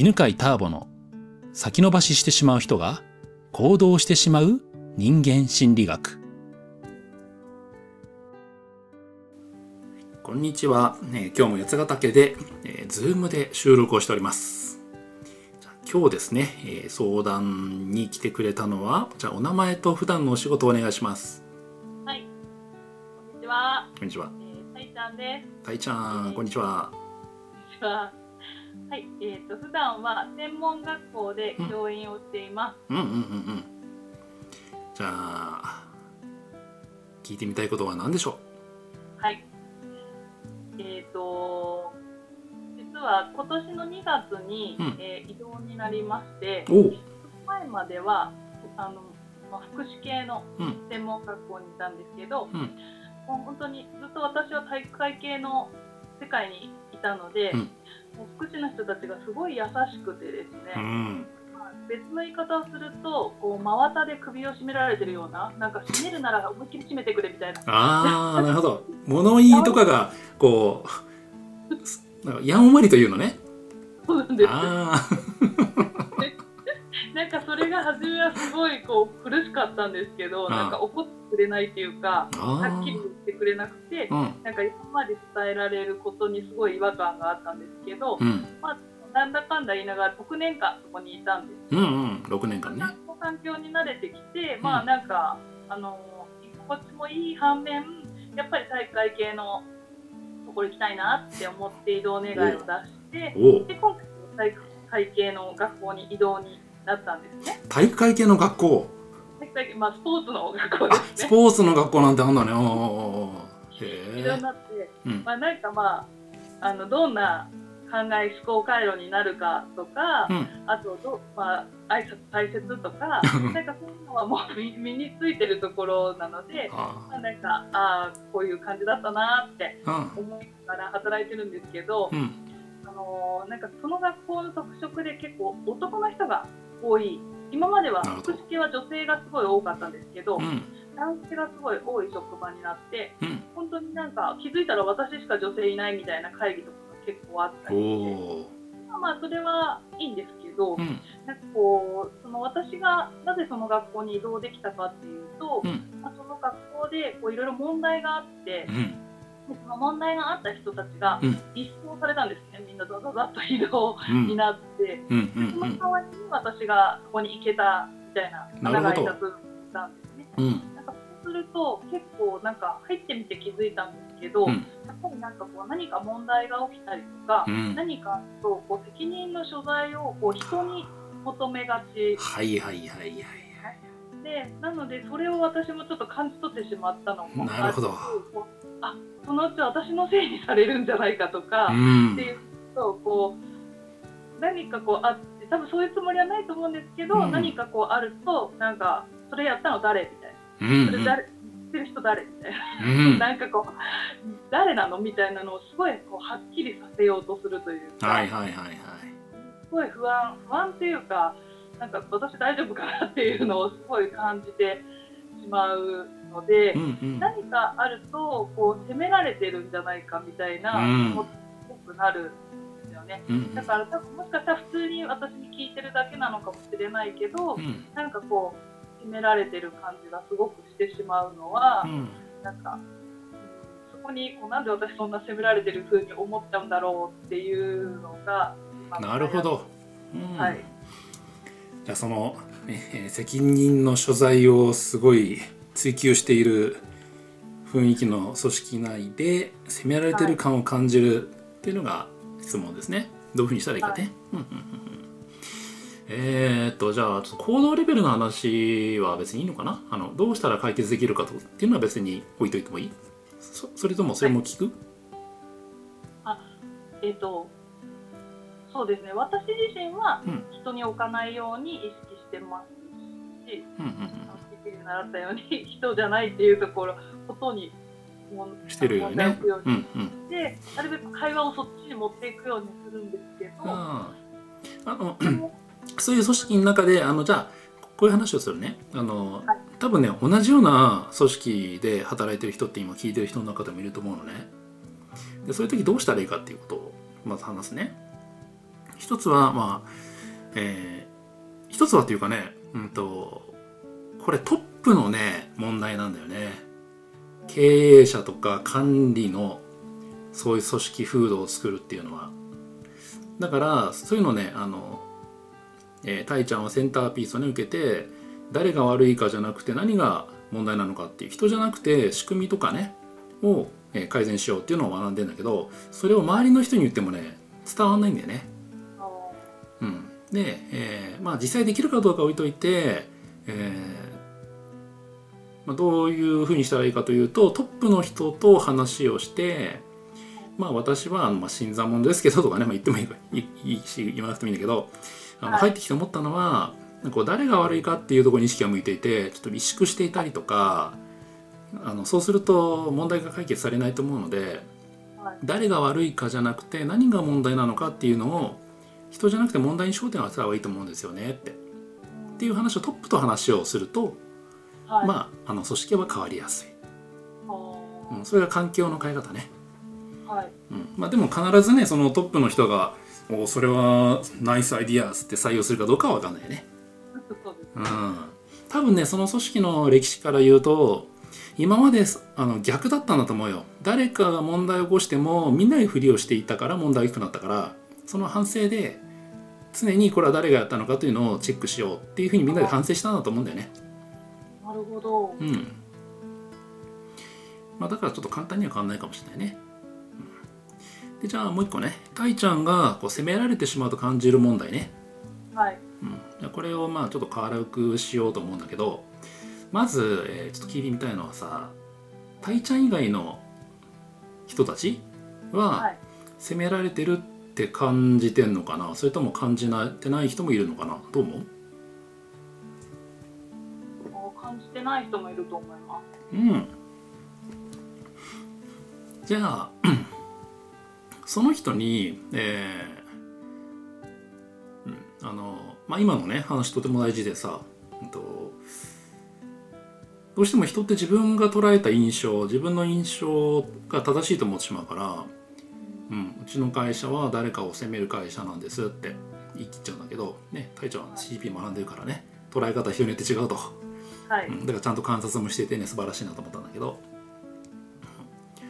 犬飼ターボの先延ばししてしまう人が行動してしまう人間心理学。こんにちは。ね、今日も八ヶ岳で、えー、ズームで収録をしております。じゃあ今日ですね、えー相談に来てくれたのは、じゃあお名前と普段のお仕事をお願いします。はい。こんにちは。こんにちは。えー、たいちゃんです。たいちゃん、こんにちは。こんにちは。はい。えっ、と普段は専門学校で教員をしています。うんうんうんうん。じゃあ、聞いてみたいことは何でしょはい。えっ、と実は今年の2月に、うんえー異動になりまして、前まではあのまあ福祉系のうん専門学校にいたんですけど、うんもう本当にずっと私は体育会系の世界にいたので、うんもう福祉の人たちがすごい優しくてですね、うん。まあ別の言い方をするとこう真綿で首を絞められてるようななんか締めるなら思いっきり締めてくれみたいなああ、なるほど。物言いとかが、こう、なんかやんわりというのね。そうなんですあなんかそれが初めはすごいこう苦しかったんですけどああなんか怒ってくれないっていうかあ。あはっきり言ってくれなくてあ。うん。なんか今まで伝えられることにすごい違和感があったんですけど、うん。なんだかんだ言いながら6年間そこにいたんですうんうん。6年間ね。環境に慣れてきて、まあなんか、あの居心地もいい反面やっぱり体育会系のところ行きたいなって思って移動願いを出してで今回体育会系の学校に移動になったんですね体育会系の学校？体育会系、まあ、スポーツの学校あで、すねスポーツの学校なんてあんだね。おうおうおうおうへえ移動に。なって、うんまあなんかまああのどんな考え思考回路になるかとか、うん。あとど、まあ、挨拶大切とかなんかそういうのはもう身身についてるところなので、あまあ、なんかああこういう感じだったなってあ。思いながら働いてるんですけど、うん。うん。あのーなんかその学校の特色で結構男の人が多い今までは福祉系は女性がすごい多かったんですけど、うん。男性がすごい多い職場になってうん。本当になんか気づいたら私しか女性いないみたいな会議とかが結構あったおりしてお。まあまあそれはいいんですけど、うん。なんかこうその私がなぜその学校に移動できたかっていうと、うん。まあ、その学校でこういろいろ問題があってその問題があった人たちがうん一掃されたんですね、みんなザザザッと移動うん。になって、うん。うん。その代わりに私がそこに行けたみたいななるほど方がいた分たんですね。うん。なんかそうすると結構なんか入ってみて気づいたんですけど、うんやっぱりなんかこう何か問題が起きたりとか、うん。何かとこう責任の所在をこう人に求めがちはいはいはいはい。でなのでそれを私もちょっと感じ取ってしまってのもなるほどあそのうち私のせいにされるんじゃないかとか、うんって。いうとこう何かこうあって多分そういうつもりはないと思うんですけど、うん何かこうあるとなんかそれやったの誰みたいうん。なそれ誰、知ってる人誰みたいな、うん。なんかこう誰なのみたいなのをすごいこうはっきりさせようとするというか、はいはいはいはい。すごい不安不安っていうかなんか私大丈夫かなっていうのをすごい感じてしまうので、うんうん。何かあるとこう責められてるんじゃないかみたいなうん思っぽくなるんですよね。うんだから多分もしかしたら普通に私に聞いてるだけなのかもしれないけど、うん。なんかこう責められてる感じがすごくしてしまうのは、うん。なんか、うんそこにこうなんで私そんな責められてる風に思っちゃうんだろうっていうのが今なるほど。うんはいじゃあその、ねえー責任の所在をすごい追求している雰囲気の組織内で責められてる感を感じるっていうのが質問ですね。どういうふうにしたらいいかね。うんうんうんうん。えーっとじゃあちょっと行動レベルの話は別にいいのかな？あのどうしたら解決できるかとっていうのは別に置いといてもいい？そそれともそれも聞く、えっ、とそうですね。私自身はうん。人に置かないように意識してますし、うんうん先生に習ったように人じゃないっていうところことにしてるよね。うに。うんうん。して、なるべく会話をそっちに持っていくようにするんですけど、あの そういう組織の中であのじゃあこういう話をするね。あの、はい。多分ね同じような組織で働いてる人って今聞いてる人の中でもいると思うのね。でそういう時どうしたらいいかっていうことをまず話すね一つはまあえー、一つはっていうかねうんとこれトップのね問題なんだよね経営者とか管理のそういう組織風土を作るっていうのはだからそういうのねあの、えー、タイちゃんはセンターピースをね受けて誰が悪いかじゃなくて何が問題なのかっていう人じゃなくて仕組みとかねを改善しようっていうのを学んでんだけどそれを周りの人に言ってもね伝わんないんだよね。うん、で、えー、まあ実際できるかどうか置いといて、えーまあ、どういうふうにしたらいいかというとトップの人と話をしてまあ私は、まあ、新参者ですけどとかね、まあ、言ってもいいし言わなくてもいいんだけどあの入ってきて思ったのは、こう誰が悪いかっていうところに意識が向いていてちょっと萎縮していたりとかあのそうすると問題が解決されないと思うので、はい、誰が悪いかじゃなくて何が問題なのかっていうのを人じゃなくて問題に焦点を当てた方がいいと思うんですよねって。っていう話をトップと話をすると、はい、まああの組織は変わりやすい、うん、それが環境の変え方ね、はい。うん。まあ、でも必ずねそのトップの人が「おそれはナイスアイディアス」って採用するかどうかは分かんないよね。うん、多分ねその組織の歴史から言うと今まであの逆だったんだと思うよ。誰かが問題を起こしてもみんなにふりをしていたから問題が大きくなったからその反省で常にこれは誰がやったのかというのをチェックしようっていうふうにみんなで反省したんだと思うんだよね。なるほど。うん。まあだからちょっと簡単には変わんないかもしれないね、うん、でじゃあもう一個ね。たいちゃんがこう責められてしまうと感じる問題ね。はい。うん、これをまあちょっと軽くしようと思うんだけどまず、えー、ちょっと聞いてみたいのはさたいちゃん以外の人たちは責められてるって感じてんのかな？それとも感じてない人もいるのかな？どう思う？感じてない人もいると思います。うん。じゃあ その人に、えあの、まあ、今のね話とても大事でさ、えっと、どうしても人って自分が捉えた印象自分の印象が正しいと思ってしまうから、うん、うちの会社は誰かを責める会社なんですって言い切っちゃうんだけどね隊長は CP 学んでるからね捉え方人によって違うと、はい、うん、だからちゃんと観察もしていてね素晴らしいなと思ったんだけど、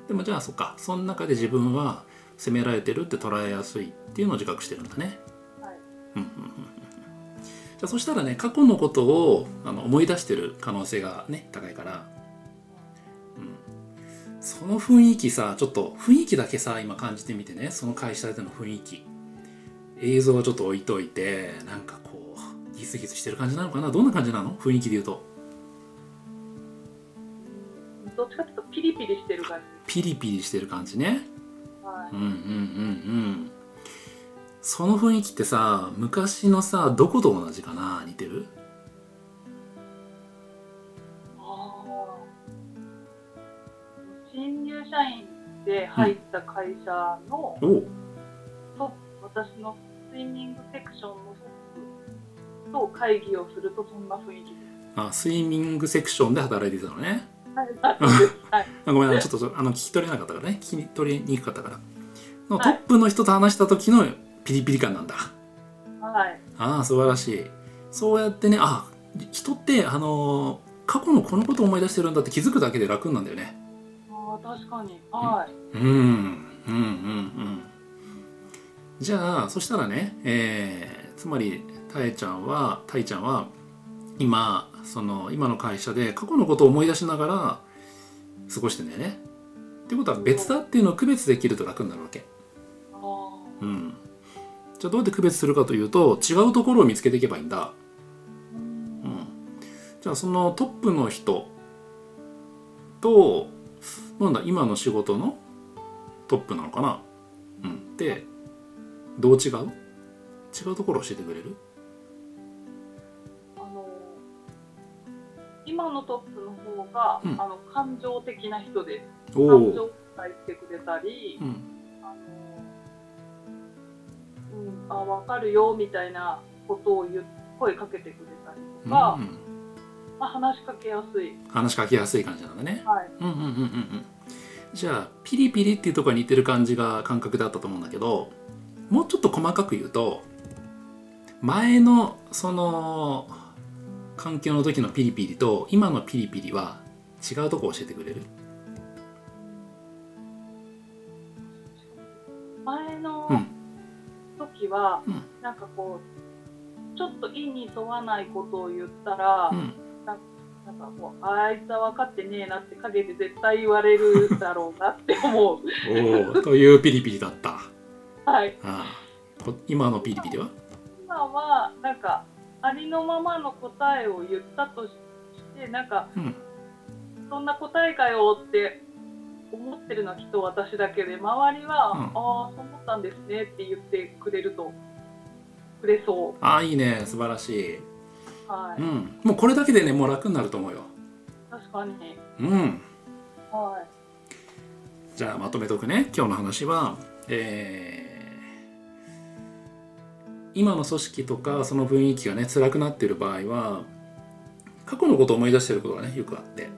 うん、でもじゃあそっか。その中で自分は責められてるって捉えやすいっていうのを自覚してるんだね。じゃあそしたらね過去のことをあの思い出してる可能性がね高いから、うん、その雰囲気さちょっと雰囲気だけさ今感じてみてね。その会社での雰囲気。映像はちょっと置いといてなんかこうギスギスしてる感じなのかな？どんな感じなの？雰囲気で言うと。どっちかっていうとピリピリしてる感じ。ピリピリしてる感じね、はい、うんうんうんうん。その雰囲気ってさ昔のさどこと同じかな？似てる？社員で入った会社の、うん、と私のスイミングセクションのと会議をするとそんな雰囲気です。あスイミングセクションで働いてたのね。はい、ごめんちょっとあの聞き取れなかったからね。聞き取りにくかったから、トップの人と話した時のピリピリ感なんだ。はい。ああ素晴らしい。そうやってねあ人ってあの過去のこのことを思い出してるんだって気づくだけで楽なんだよね確かに。はい。うんうんうんうん。じゃあそしたらね、えー、つまりたえちゃんはたいちゃんは今その今の会社で過去のことを思い出しながら過ごしてんだよね。ってことは別だっていうのを区別できると楽になるわけ。うん。じゃあどうやって区別するかというと違うところを見つけていけばいいんだ。うん、じゃあそのトップの人となんだ今の仕事のトップなのかな、うん、でどう違う？違うところ教えてくれる？あの今のトップの方が、うん、あの感情的な人で感情を伝えてくれたり、うん。うん、あ分かるよみたいなことを言声かけてくれたりとか、うんうん、まあ、話しかけやすい。話しかけやすい感じなんだね、はい、うんうんうんうんじゃあピリピリっていうところに似てる感じが感覚だったと思うんだけどもうちょっと細かく言うと前のその環境の時のピリピリと今のピリピリは違うとこ教えてくれる？前のうん。時は、うん。なんかこうちょっと意に沿わないことを言ったら、うんなんかこうあいつは分かってねえなって陰で絶対言われるだろうなって思う。おおというピリピリだった。はい。ああこ今のピリピリは？今はなんかありのままの答えを言ったとしてなんかうん。そんな答えかよって思ってるのはきっと私だけで周りは、うん。ああそう思ったんですねって言ってくれるとくれそああいいね。素晴らしい、うはい、うん、もうこれだけでねもう楽になると思うよ。確かに。うん。はい。じゃあまとめとくね。今日の話はえー今の組織とかその雰囲気がね辛くなっている場合は過去のことを思い出していることがねよくあって。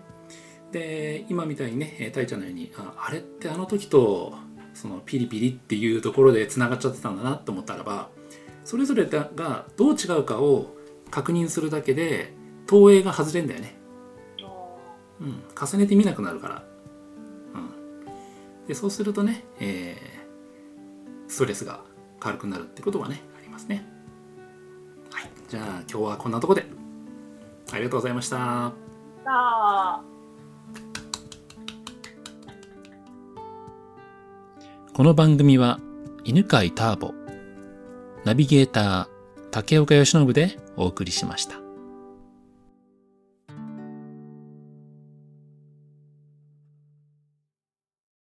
で今みたいにねえーたいちゃんのようにああれってあの時とそのピリピリっていうところでつながっちゃってたんだなと思ったらばそれぞれがどう違うかを確認するだけで投影が外れんだよね。あうん、重ねて見なくなるから、うん、でそうするとね、えーストレスが軽くなるってことがねありますね。はい。じゃあ今日はこんなとこで。ありがとうございました。ーさあ。この番組は犬飼ターボ。ナビゲーター竹岡由伸でお送りしました。